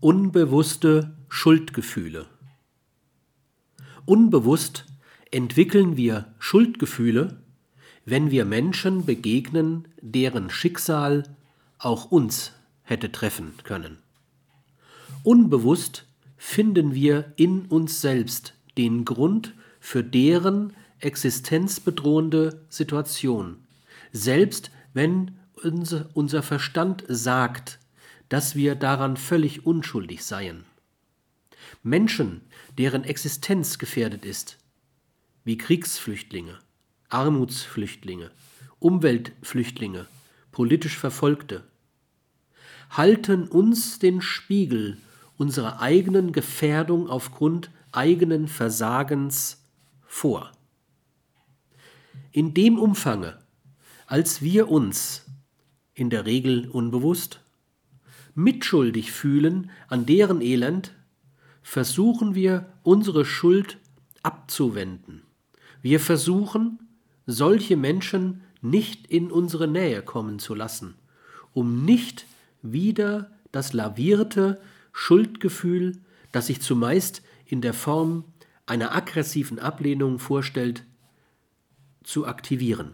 Unbewusste Schuldgefühle. Unbewusst entwickeln wir Schuldgefühle, wenn wir Menschen begegnen, deren Schicksal auch uns hätte treffen können. Unbewusst finden wir in uns selbst den Grund für deren existenzbedrohende Situation, selbst wenn unser Verstand sagt, dass wir daran völlig unschuldig seien. Menschen, deren Existenz gefährdet ist, wie Kriegsflüchtlinge, Armutsflüchtlinge, Umweltflüchtlinge, politisch Verfolgte, halten uns den Spiegel unserer eigenen Gefährdung aufgrund eigenen Versagens vor. In dem Umfange, als wir uns, in der Regel unbewusst, mitschuldig fühlen an deren Elend, versuchen wir unsere Schuld abzuwenden. Wir versuchen, solche Menschen nicht in unsere Nähe kommen zu lassen, um nicht wieder das lavierte Schuldgefühl, das sich zumeist in der Form einer aggressiven Ablehnung vorstellt, zu aktivieren.